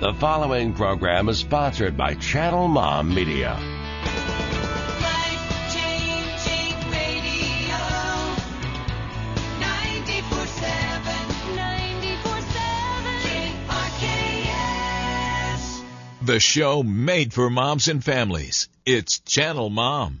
The following program is sponsored by Channel Mom Media. Life-changing radio. 94.7. 94.7. KRKS. The show made for moms and families. It's Channel Mom.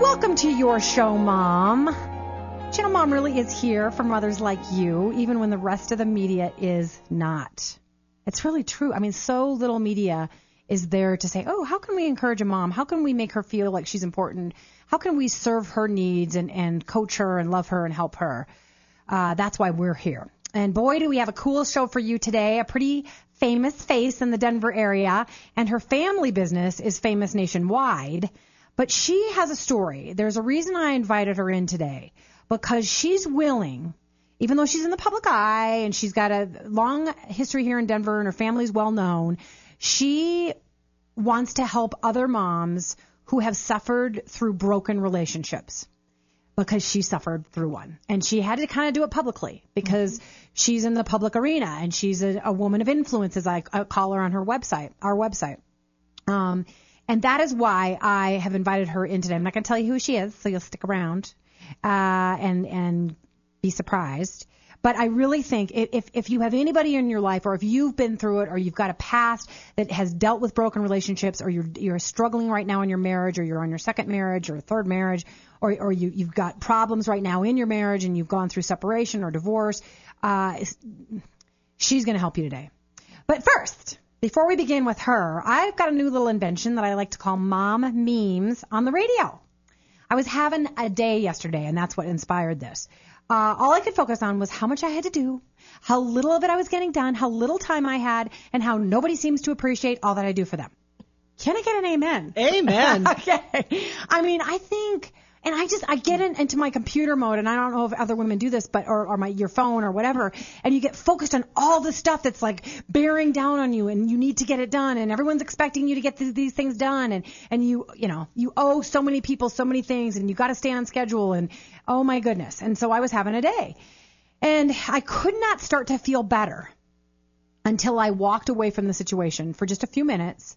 Welcome to your show, Mom. Channel Mom really is here for mothers like you, even when the rest of the media is not. It's really true. I mean, so little media is there to say, oh, how can we encourage a mom? How can we make her feel like she's important? How can we serve her needs and, and coach her and love her and help her? Uh, that's why we're here. And boy, do we have a cool show for you today. A pretty famous face in the Denver area, and her family business is famous nationwide. But she has a story. There's a reason I invited her in today because she's willing, even though she's in the public eye and she's got a long history here in Denver and her family's well known, she wants to help other moms who have suffered through broken relationships because she suffered through one. And she had to kind of do it publicly because she's in the public arena and she's a, a woman of influence, as I, I call her on her website, our website. Um, and that is why I have invited her in today. I'm not going to tell you who she is, so you'll stick around uh, and and be surprised. But I really think if if you have anybody in your life, or if you've been through it, or you've got a past that has dealt with broken relationships, or you're you're struggling right now in your marriage, or you're on your second marriage or third marriage, or or you you've got problems right now in your marriage, and you've gone through separation or divorce, uh, she's going to help you today. But first, before we begin with her, I've got a new little invention that I like to call mom memes on the radio. I was having a day yesterday, and that's what inspired this. Uh, all I could focus on was how much I had to do, how little of it I was getting done, how little time I had, and how nobody seems to appreciate all that I do for them. Can I get an amen? Amen. okay. I mean, I think, and I just, I get in, into my computer mode, and I don't know if other women do this, but, or, or my, your phone or whatever, and you get focused on all the stuff that's like bearing down on you, and you need to get it done, and everyone's expecting you to get th- these things done, and, and you, you know, you owe so many people so many things, and you got to stay on schedule, and oh my goodness. And so I was having a day. And I could not start to feel better until I walked away from the situation for just a few minutes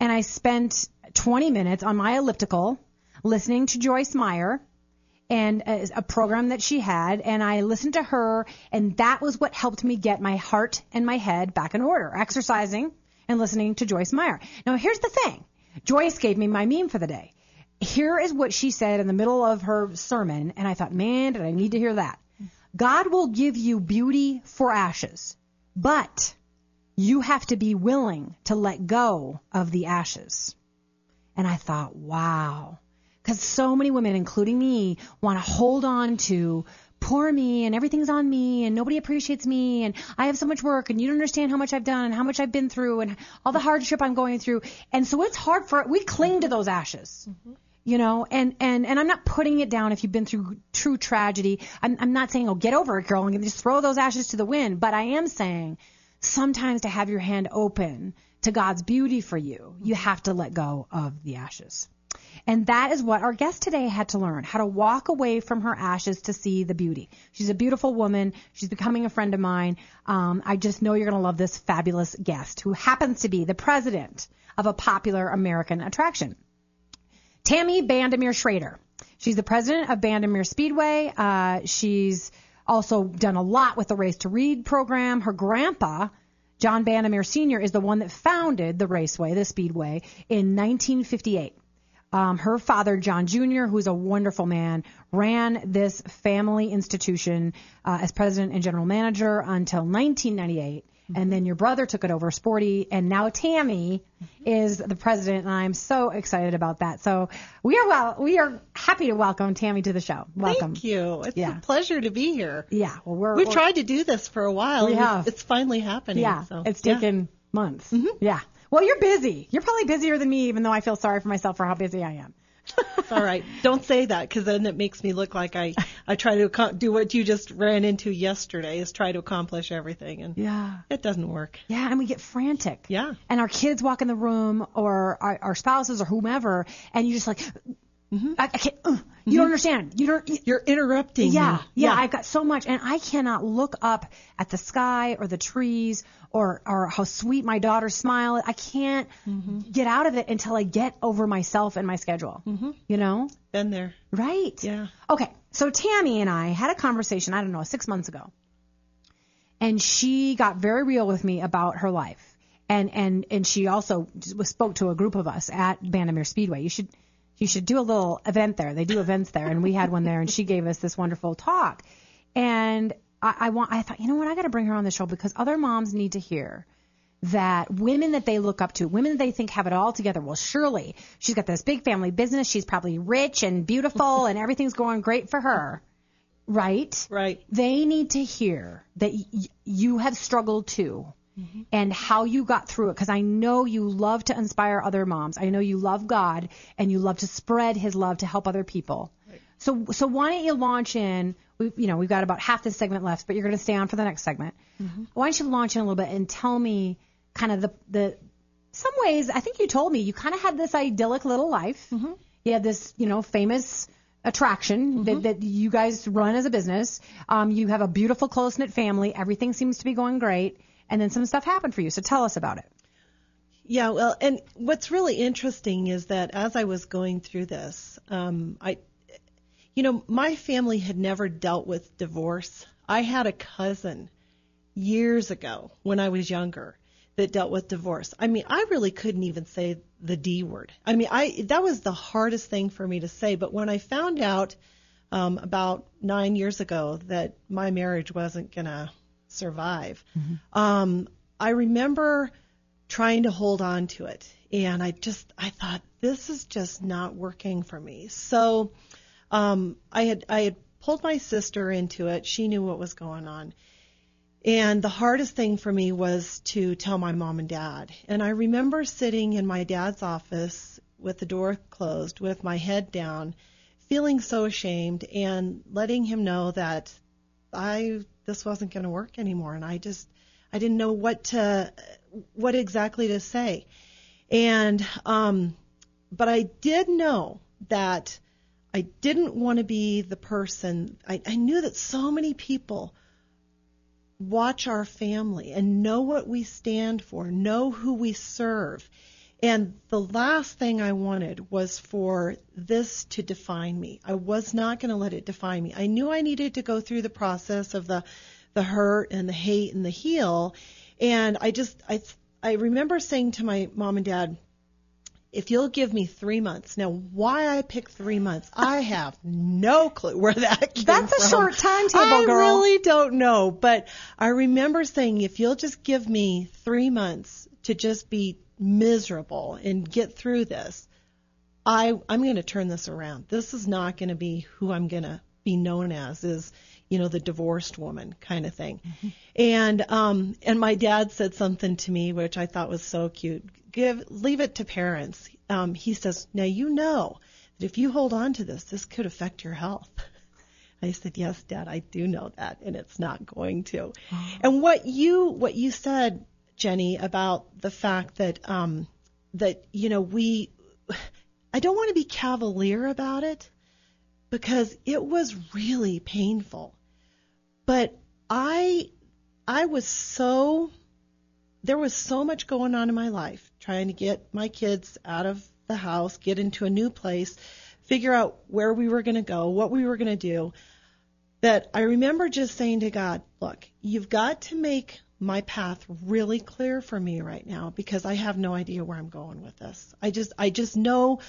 and I spent 20 minutes on my elliptical listening to Joyce Meyer and uh, a, a program that she had and I listened to her and that was what helped me get my heart and my head back in order, exercising and listening to Joyce Meyer. Now here's the thing. Joyce gave me my meme for the day. Here is what she said in the middle of her sermon and I thought, man, did I need to hear that. God will give you beauty for ashes, but you have to be willing to let go of the ashes. And I thought, wow. Because so many women, including me, want to hold on to poor me and everything's on me and nobody appreciates me and I have so much work and you don't understand how much I've done and how much I've been through and all the hardship I'm going through. And so it's hard for, we cling to those ashes. You know, and, and, and I'm not putting it down if you've been through true tragedy. I'm, I'm not saying, oh, get over it, girl, and just throw those ashes to the wind. But I am saying sometimes to have your hand open to God's beauty for you, you have to let go of the ashes. And that is what our guest today had to learn how to walk away from her ashes to see the beauty. She's a beautiful woman. She's becoming a friend of mine. Um, I just know you're going to love this fabulous guest who happens to be the president of a popular American attraction. Tammy Bandimere Schrader. She's the president of Bandimere Speedway. Uh, she's also done a lot with the Race to Read program. Her grandpa, John Bandimere Sr., is the one that founded the raceway, the Speedway, in 1958. Um, her father, John Jr., who's a wonderful man, ran this family institution uh, as president and general manager until 1998. And then your brother took it over, Sporty, and now Tammy is the president, and I'm so excited about that. So we are well, we are happy to welcome Tammy to the show. Welcome. Thank you. It's Yeah. a pleasure to be here. Yeah, well, we're We've we're- tried to do this for a while. We have. It's finally happening. Yeah, so, it's yeah. taken months. Yeah. Well, you're busy. You're probably busier than me, even though I feel sorry for myself for how busy I am. It's all right. Don't say that because then it makes me look like I I try to ac- do what you just ran into yesterday is try to accomplish everything and Yeah. it doesn't work. Yeah, and we get frantic. Yeah. And our kids walk in the room or our, our spouses or whomever, and you're just like, Mm-hmm. I, I can't, uh, you don't understand. You don't, you, You're interrupting. yeah, me. yeah, I've got so much, and I cannot look up at the sky or the trees or or how sweet my daughter's smile. I can't Mm-hmm. get out of it until I get over myself and my schedule. Mm-hmm. You know, Been there. right? Yeah. Okay, so Tammy and I had a conversation. I don't know, six months ago, and she got very real with me about her life, and and and she also spoke to a group of us at Bandimere Speedway. You should you should do a little event there. They do events there, and we had one there, and she gave us this wonderful talk. And I, I want I thought, you know what, I got to bring her on the show because other moms need to hear that women that they look up to, women that they think have it all together. Well, surely she's got this big family business. She's probably rich and beautiful, and everything's going great for her, right? Right. They need to hear that y- you have struggled too. Mm-hmm. And how you got through it, because I know you love to inspire other moms. I know you love God and you love to spread His love to help other people. So, so why don't you launch in? We, you know, we've got about half this segment left, but you're going to stay on for the next segment. Mm-hmm. Why don't you launch in a little bit and tell me kind of the the some ways? I think you told me you kind of had this idyllic little life. Mm-hmm. You had this, you know, famous attraction that, that you guys run as a business. Um, you have a beautiful, close knit family. Everything seems to be going great, and then some stuff happened for you. So tell us about it. Yeah, well, and what's really interesting is that as I was going through this, um, I, you know, my family had never dealt with divorce. I had a cousin years ago when I was younger that dealt with divorce. I mean, I really couldn't even say the D word. I mean, I that was the hardest thing for me to say. But when I found out um, about nine years ago that my marriage wasn't gonna survive, um, I remember trying to hold on to it. And I just, I thought, this is just not working for me. So, um, I had, I had pulled my sister into it. She knew what was going on. And the hardest thing for me was to tell my mom and dad. And I remember sitting in my dad's office with the door closed, with my head down, feeling so ashamed and letting him know that I this wasn't going to work anymore and I just I didn't know what to what exactly to say. And um but I did know that I didn't want to be the person I, I knew that so many people watch our family and know what we stand for, know who we serve. And the last thing I wanted was for this to define me. I was not going to let it define me. I knew I needed to go through the process of the the hurt and the hate and the heal. And I just I I remember saying to my mom and dad, if you'll give me three months. Now, why I picked three months, I have no clue where that came That's a from. short timetable, I girl. I really don't know, but I remember saying, if you'll just give me three months to just be miserable and get through this, I I'm going to turn this around. This is not going to be who I'm going to be known as. Is you know the divorced woman kind of thing. And um and my dad said something to me which I thought was so cute. Give leave it to parents. Um he says, "Now you know that if you hold on to this, this could affect your health." I said, "Yes, Dad, I do know that, and it's not going to." And what you what you said, Jenny, about the fact that um, that you know we, I don't want to be cavalier about it because it was really painful, but I I was so there was so much going on in my life trying to get my kids out of the house, get into a new place, figure out where we were going to go, what we were going to do, that I remember just saying to God, look, you've got to make my path really clear for me right now because I have no idea where I'm going with this. I just I just know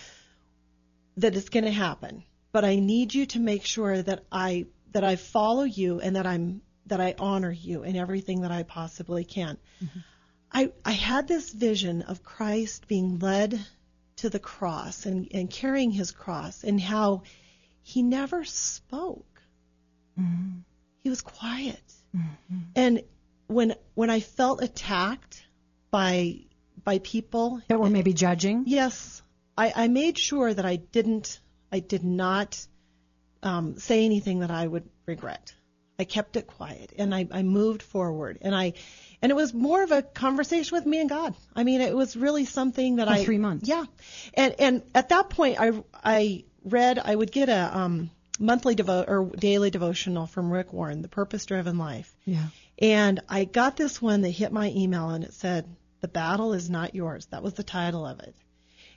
that it's going to happen, but I need you to make sure that I that I follow you and that I'm that I honor you in everything that I possibly can. Mm-hmm. I I had this vision of Christ being led to the cross and, and carrying his cross and how he never spoke. Mm-hmm. He was quiet. Mm-hmm. And when when I felt attacked by by people. That were maybe judging. Yes, I, I made sure that I didn't, I did not um, say anything that I would regret. I kept it quiet and I, I moved forward and I, and it was more of a conversation with me and God. I mean, it was really something that For I three months. Yeah, and and at that point, I I read I would get a um, monthly devo or daily devotional from Rick Warren, The Purpose Driven Life. Yeah. And I got this one that hit my email and it said, The battle is not yours. That was the title of it.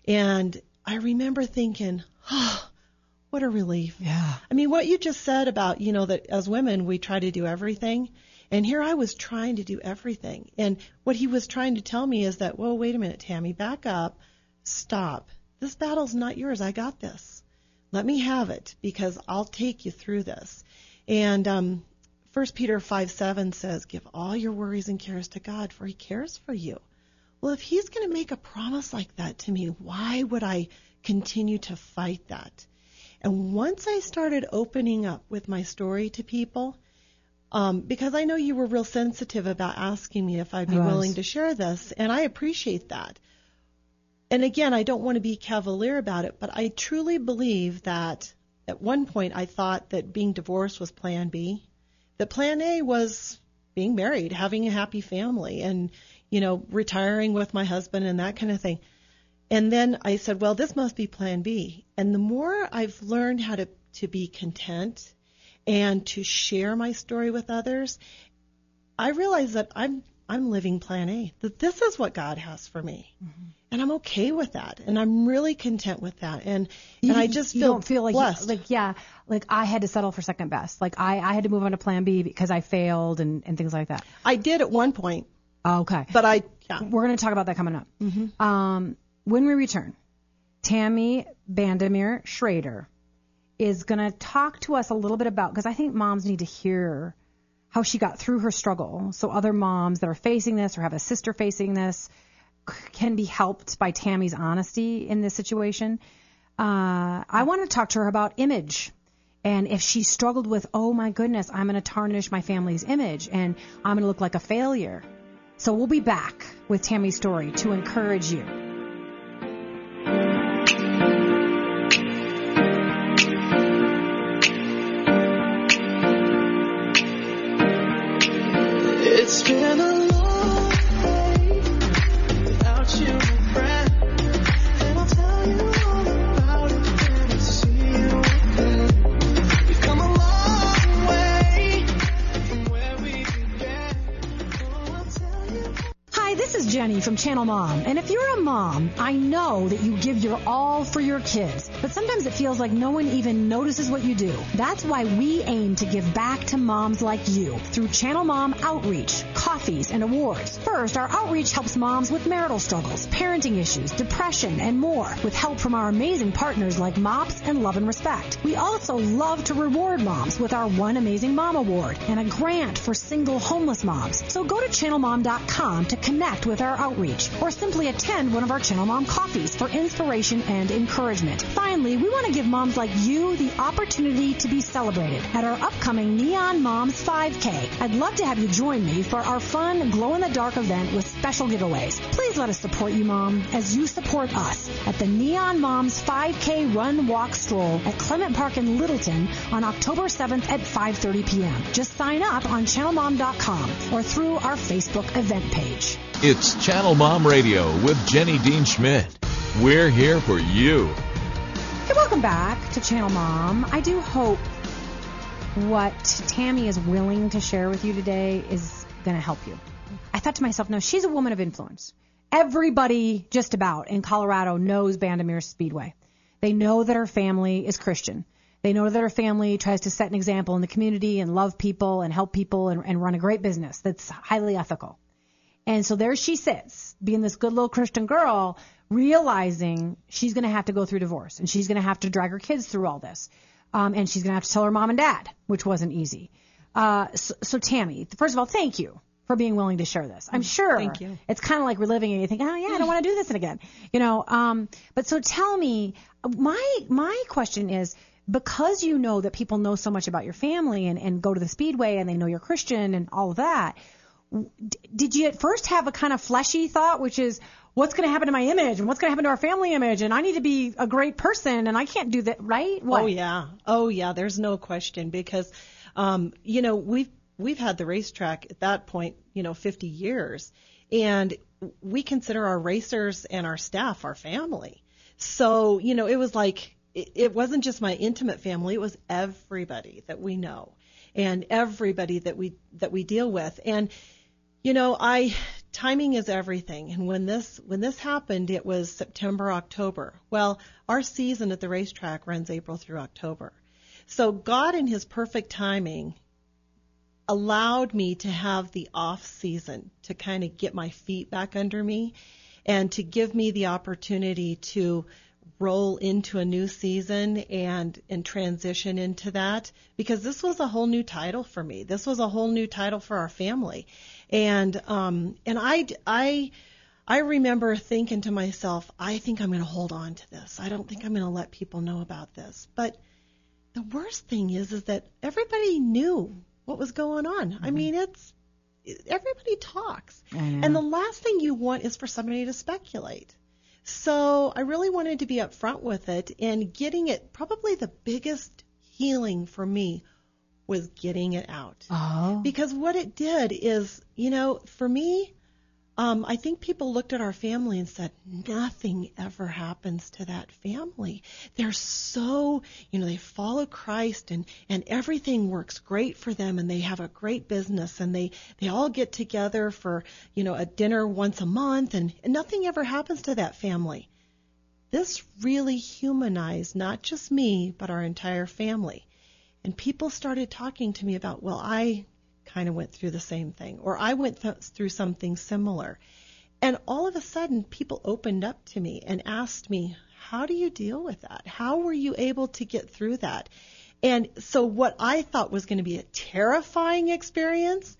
And I remember thinking, oh, what a relief. Yeah. I mean, what you just said about, you know, that as women, we try to do everything. And here I was trying to do everything. And what he was trying to tell me is that, well, wait a minute, Tammy, back up, stop. This battle's not yours. I got this. Let me have it because I'll take you through this. And um, 1 Peter 5 7 says, Give all your worries and cares to God, for he cares for you. Well, if he's going to make a promise like that to me, why would I continue to fight that? And once I started opening up with my story to people, um, because I know you were real sensitive about asking me if I'd be willing to share this, and I appreciate that. And again, I don't want to be cavalier about it, but I truly believe that at one point I thought that being divorced was plan B, that plan A was being married, having a happy family, and, you know, retiring with my husband and that kind of thing. And then I said, well, this must be plan B. And the more I've learned how to, to be content and to share my story with others, I realize that I'm I'm living plan A. That this is what God has for me. And I'm okay with that. And I'm really content with that. And and I just you feel don't feel like blessed. like yeah, like I had to settle for second best. Like I I had to move on to plan B because I failed and and things like that. I did at one point, Okay. but I yeah. We're going to talk about that coming up. Um, when we return, Tammy Bandimere Schrader is going to talk to us a little bit about because I think moms need to hear how she got through her struggle, so other moms that are facing this or have a sister facing this can be helped by Tammy's honesty in this situation. Uh, I want to talk to her about image. And if she struggled with, oh my goodness, I'm going to tarnish my family's image and I'm going to look like a failure. So we'll be back with Tammy's story to encourage you. Mom. And if you're a mom, I know that you give your all for your kids, but sometimes it feels like no one even notices what you do. That's why we aim to give back to moms like you through Channel Mom outreach, coffees, and awards. First, our outreach helps moms with marital struggles, parenting issues, depression, and more with help from our amazing partners like MOPS and Love and Respect. We also love to reward moms with our One Amazing Mom Award and a grant for single homeless moms. So go to channelmom.com to connect with our outreach or simply attend one of our Channel Mom coffees for inspiration and encouragement. Finally, we want to give moms like you the opportunity to be celebrated at our upcoming Neon Moms 5K. I'd love to have you join me for our fun glow in the dark event with special giveaways. Please let us support you, Mom, as you support us at the Neon Moms 5K Run Walk Stroll at Clement Park in Littleton on October 7th at 5:30 p.m. Just sign up on channelmom.com or through our Facebook event page. It's Channel Mom Radio with Jenny Dean Schmidt. We're here for you. Welcome back to Channel Mom. I do hope what Tammy is willing to share with you today is going to help you. I thought to myself, no, she's a woman of influence. Everybody, just about, in Colorado knows Bandimere Speedway. They know that her family is Christian. They know that her family tries to set an example in the community and love people and help people and, and run a great business that's highly ethical. And so there she sits, being this good little Christian girl, realizing she's going to have to go through divorce and she's going to have to drag her kids through all this. Um, and she's going to have to tell her mom and dad, which wasn't easy. Uh, so, so Tammy, first of all, thank you for being willing to share this. I'm sure Thank you. it's kind of like reliving it. You think, oh yeah, I don't want to do this again, you know. Um, but so tell me, my my question is because you know that people know so much about your family and, and go to the speedway and they know you're Christian and all of that. d- Did you at first have a kind of fleshy thought, which is, what's going to happen to my image and what's going to happen to our family image and I need to be a great person and I can't do that, right? What? Oh yeah. Oh yeah. There's no question because, um, you know, we've we've had the racetrack at that point, you know, 50 years, and we consider our racers and our staff our family. So you know, it was like it, it wasn't just my intimate family; it was everybody that we know and everybody that we that we deal with. And you know, I timing is everything. And when this when this happened, it was September, October. Well, our season at the racetrack runs April through October. So God in his perfect timing allowed me to have the off season to kind of get my feet back under me and to give me the opportunity to roll into a new season and and transition into that because this was a whole new title for me. This was a whole new title for our family. And um and I I I remember thinking to myself, I think I'm going to hold on to this. I don't think I'm going to let people know about this. But the worst thing is is that everybody knew what was going on. I mean, it's everybody talks. And the last thing you want is for somebody to speculate. So I really wanted to be upfront with it and getting it probably the biggest healing for me was getting it out. Oh. Because what it did is, you know, for me, um, I think people looked at our family and said, nothing ever happens to that family. They're so, you know, they follow Christ and, and everything works great for them and they have a great business and they, they all get together for, you know, a dinner once a month and, and nothing ever happens to that family. This really humanized not just me, but our entire family. And people started talking to me about, well, I kind of went through the same thing, or I went th- through something similar. And all of a sudden, people opened up to me and asked me, How do you deal with that? How were you able to get through that? And so, what I thought was going to be a terrifying experience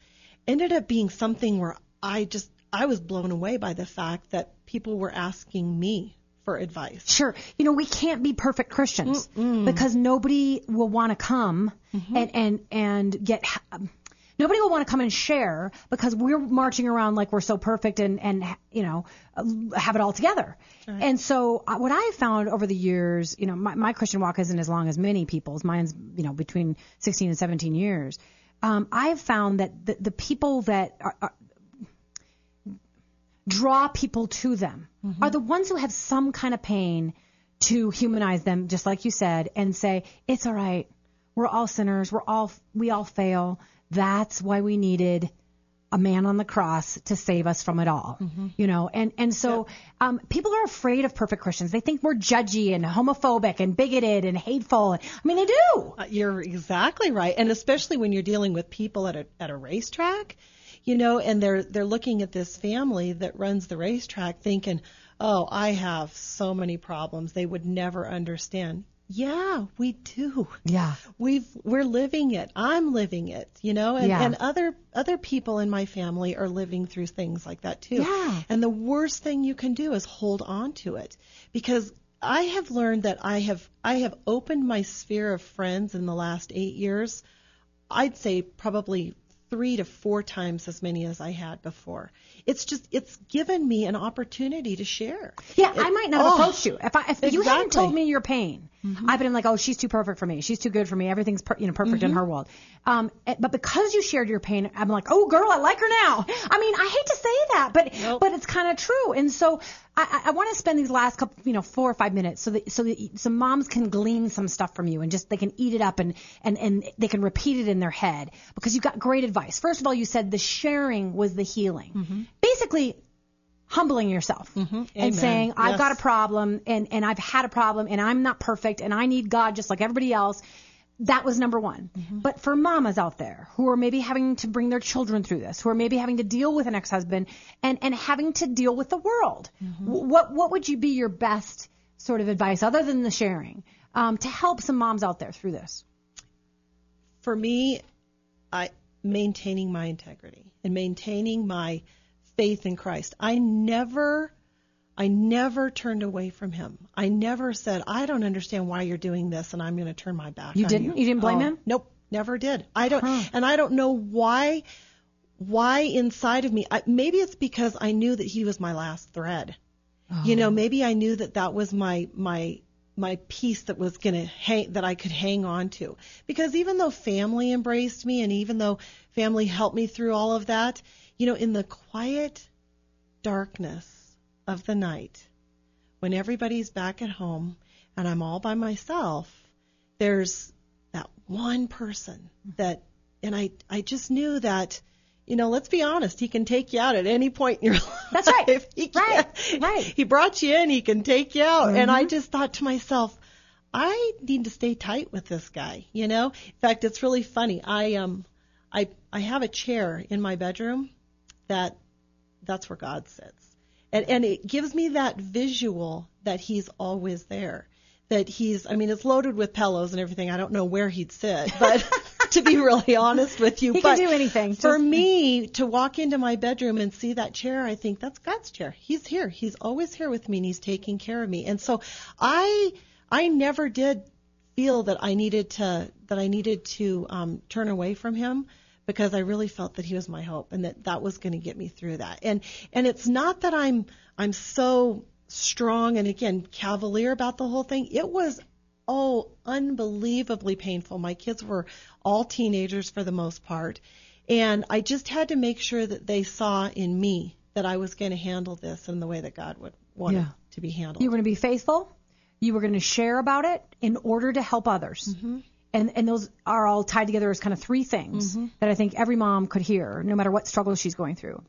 ended up being something where I just, I was blown away by the fact that people were asking me for advice. Sure. You know, we can't be perfect Christians because nobody will want to come and, and, and get, um, nobody will want to come and share because we're marching around like we're so perfect and, and, you know, have it all together. And so uh, what I have found over the years, you know, my, my Christian walk isn't as long as many people's. Mine's, you know, between 16 and 17 years. Um, I have found that the, the people that are, are, draw people to them are the ones who have some kind of pain to humanize them, just like you said, and say, it's all right. We're all sinners. We're all, we all fail. That's why we needed a man on the cross to save us from it all. You know, and, and so, um, people are afraid of perfect Christians. They think we're judgy and homophobic and bigoted and hateful. I mean, they do. Uh, You're exactly right, and especially when you're dealing with people at a at a racetrack, you know, and they're they're looking at this family that runs the racetrack, thinking, "Oh, I have so many problems. They would never understand." Yeah, we do. Yeah. We've we're living it. I'm living it, you know, and, Yeah. and other other people in my family are living through things like that too. Yeah. And the worst thing you can do is hold on to it because I have learned that I have I have opened my sphere of friends in the last 8 years. I'd say probably 3 to 4 times as many as I had before. It's just it's given me an opportunity to share. Yeah, It- I might not have oh, approached you if I if you hadn't exactly. told me your pain. I've been like, oh, she's too perfect for me. She's too good for me. Everything's per, you know perfect in her world. Um, eh, but because you shared your pain, I'm like, oh, girl, I like her now. I mean, I hate to say that, but Nope. but it's kind of true. And so I, I- want to spend these last couple, you know, four or five minutes so that so that some moms can glean some stuff from you and just they can eat it up and and and they can repeat it in their head because you got great advice. First of all, you said the sharing was the healing. Basically, humbling yourself mm-hmm. and Amen. saying I've Yes. got a problem and and I've had a problem and I'm not perfect and I need God just like everybody else. That was number one. Mm-hmm. But for mamas out there who are maybe having to bring their children through this, who are maybe having to deal with an ex-husband and and having to deal with the world, mm-hmm. wh- what what would you be your best sort of advice other than the sharing um, to help some moms out there through this? for me, I maintaining my integrity and maintaining my faith in Christ. I never I never turned away from him. I never said, I don't understand why you're doing this and I'm going to turn my back on You on didn't? you. You didn't blame Oh, him? Nope, never did. I don't and I don't know why why inside of me I, maybe it's because I knew that he was my last thread. You know, oh. maybe I knew that that was my my my piece that was going to hang that I could hang on to. Because even though family embraced me and even though family helped me through all of that, you know, in the quiet darkness of the night, when everybody's back at home and I'm all by myself, there's that one person that, and I, I just knew that, you know, let's be honest, he can take you out at any point in your life. That's right. He Right. can. Right. He brought you in, he can take you out. And Mm-hmm. I just thought to myself, I need to stay tight with this guy, you know? In fact, it's really funny. I, um, I, I have a chair in my bedroom that that's where God sits. And, and it gives me that visual that he's always there. That he's, I mean, it's loaded with pillows and everything. I don't know where he'd sit, but to be really honest with you, He can do anything, For just- me to walk into my bedroom and see that chair, I think that's God's chair. He's here. He's always here with me and he's taking care of me. And so I, I never did feel that I needed to that I needed to um, turn away from him because I really felt that he was my hope and that that was going to get me through that. And and it's not that I'm I'm so strong and again cavalier about the whole thing. It was oh unbelievably painful. My kids were all teenagers for the most part, and I just had to make sure that they saw in me that I was going to handle this in the way that God would want Yeah. it to be handled. You were going to be faithful. You were going to share about it in order to help others. Mm-hmm. And, and those are all tied together as kind of three things Mm-hmm. that I think every mom could hear, no matter what struggle she's going through.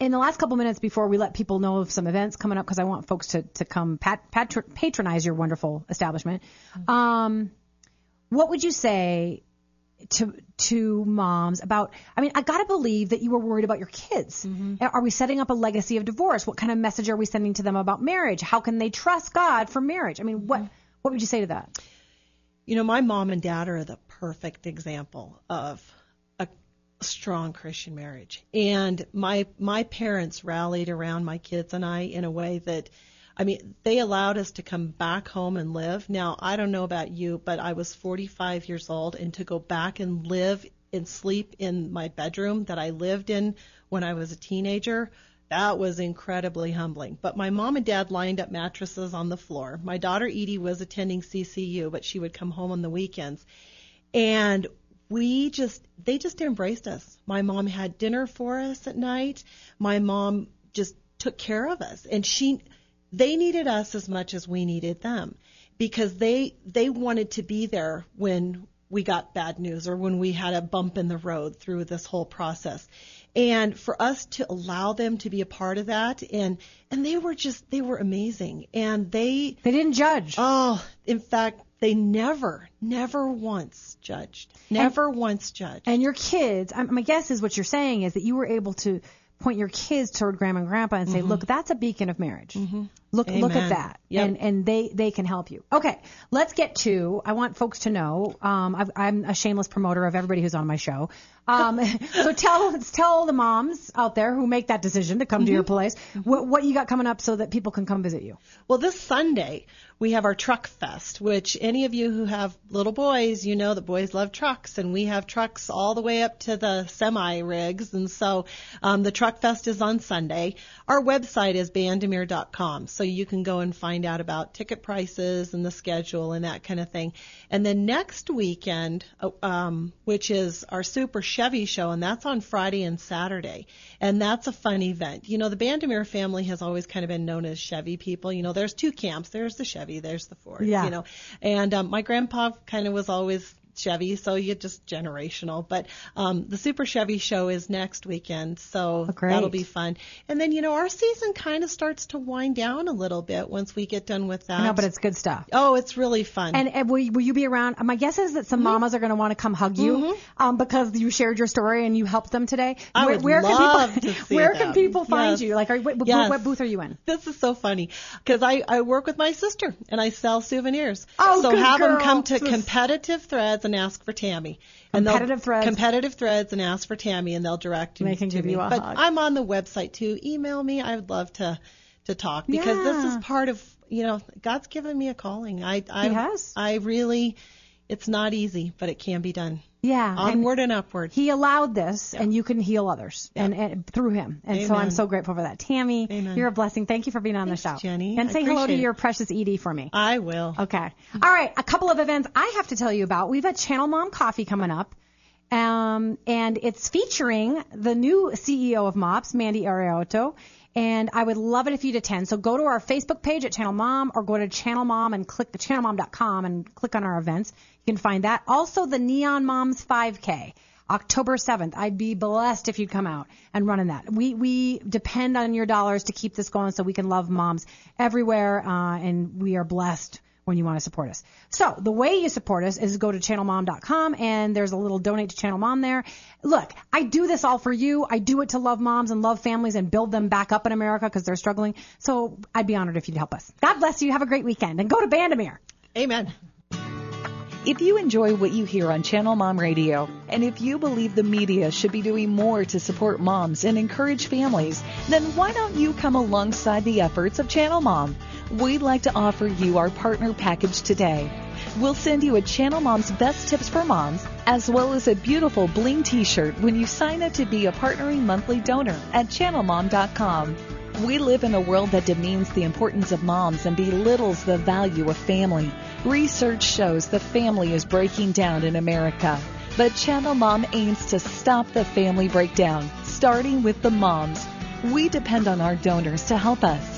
In the last couple minutes before we let people know of some events coming up, because I want folks to, to come pat, patr patronize your wonderful establishment, Mm-hmm. um, what would you say to to moms about I mean I got to believe that you were worried about your kids. Are we setting up a legacy of divorce? What kind of message are we sending to them about marriage? How can they trust God for marriage? I mean what what would you say to that? You know, my mom and dad are the perfect example of a strong Christian marriage. And my my parents rallied around my kids and I in a way that I mean, they allowed us to come back home and live. Now, I don't know about you, but I was 45 years old and to go back and live and sleep in my bedroom that I lived in when I was a teenager, that was incredibly humbling. But my mom and dad lined up mattresses on the floor. My daughter Edie was attending CCU, but she would come home on the weekends. And we just, they just embraced us. My mom had dinner for us at night. My mom just took care of us. And she, they needed us as much as we needed them because they, they wanted to be there when we got bad news or when we had a bump in the road through this whole process. And for us to allow them to be a part of that and, and they were just, they were amazing. And they, They didn't judge. Oh, in fact, they never, never once judged. Never once judged. And your kids, my guess is what you're saying is that you were able to point your kids toward grandma and grandpa and say, look, that's a beacon of marriage. Look, look at Mm-hmm. That. Yep. And, and they, they can help you. Okay. Let's get to, I want folks to know, um, I've, I'm a shameless promoter of everybody who's on my show. Um, so tell, tell the moms out there who make that decision to come to your Mm-hmm. place what, what you got coming up so that people can come visit you. Well, this Sunday we have our Truck Fest, which any of you who have little boys, you know that boys love trucks, and we have trucks all the way up to the semi rigs, and so um, the Truck Fest is on Sunday. Our website is bandimere.com, so you can go and find out about ticket prices and the schedule and that kind of thing. And then next weekend, uh, um, which is our Super Chevy show, and that's on Friday and Saturday, and that's a fun event. You know, the Bandimere family has always kind of been known as Chevy people. You know, there's two camps. There's the Chevy, there's the Ford. Yeah. You know, and um, my grandpa kind of was always Chevy, so you just generational. But um, the Super Chevy show is next weekend, so Oh, that'll be fun. And then you know, our season kind of starts to wind down a little bit once we get done with that. Know, but it's good stuff. oh, it's really fun. And, and will, you, will you be around? My guess is that some Mm-hmm. mamas are going to want to come hug you um, because you shared your story and you helped them today. I where, would where love can people, to see Where can people find Yes. you? Like, are, what, Yes. what booth are you in? This is so funny because I, I work with my sister and I sell souvenirs. Oh, so have them come to competitive threads and ask for Tammy. And Competitive Threads. Competitive threads and ask for Tammy and they'll direct you They can to give me. you a but hug. I'm on the website too. Email me. I would love to to talk because this is part of you know God's given me a calling. I I He has. I really it's not easy, but it can be done. Yeah. and Onward and upward. He allowed this, and you can heal others, and, and through him. And so I'm so grateful for that. Tammy, Amen. you're a blessing. Thank you for being on Thanks, the show, Jenny. And I say hello to your precious Edie for me. I will. Okay. All right. A couple of events I have to tell you about. We've got Channel Mom Coffee coming up. Um, and it's featuring the new CEO of MOPS, Mandy Arioto. And I would love it if you'd attend. So go to our Facebook page at Channel Mom or go to Channel Mom and click channelmom.com and click on our events. You can find that. Also the Neon Moms 5K. October 7th. I'd be blessed if you'd come out and run in that. We we depend on your dollars to keep this going so we can love moms everywhere uh, and we are blessed when you want to support us. So the way you support us is go to channelmom.com and there's a little donate to Channel Mom there. Look, I do this all for you. I do it to love moms and love families and build them back up in America because they're struggling. So I'd be honored if you'd help us. God bless you. Have a great weekend and go to Bandimere. Amen. If you enjoy what you hear on Channel Mom Radio, and if you believe the media should be doing more to support moms and encourage families, then why don't you come alongside the efforts of Channel Mom? We'd like to offer you our partner package today. We'll send you a Channel Mom's Best Tips for Moms, as well as a beautiful bling t-shirt when you sign up to be a partnering monthly donor at channelmom.com. We live in a world that demeans the importance of moms and belittles the value of family. Research shows the family is breaking down in America. But Channel Mom aims to stop the family breakdown, starting with the moms. We depend on our donors to help us,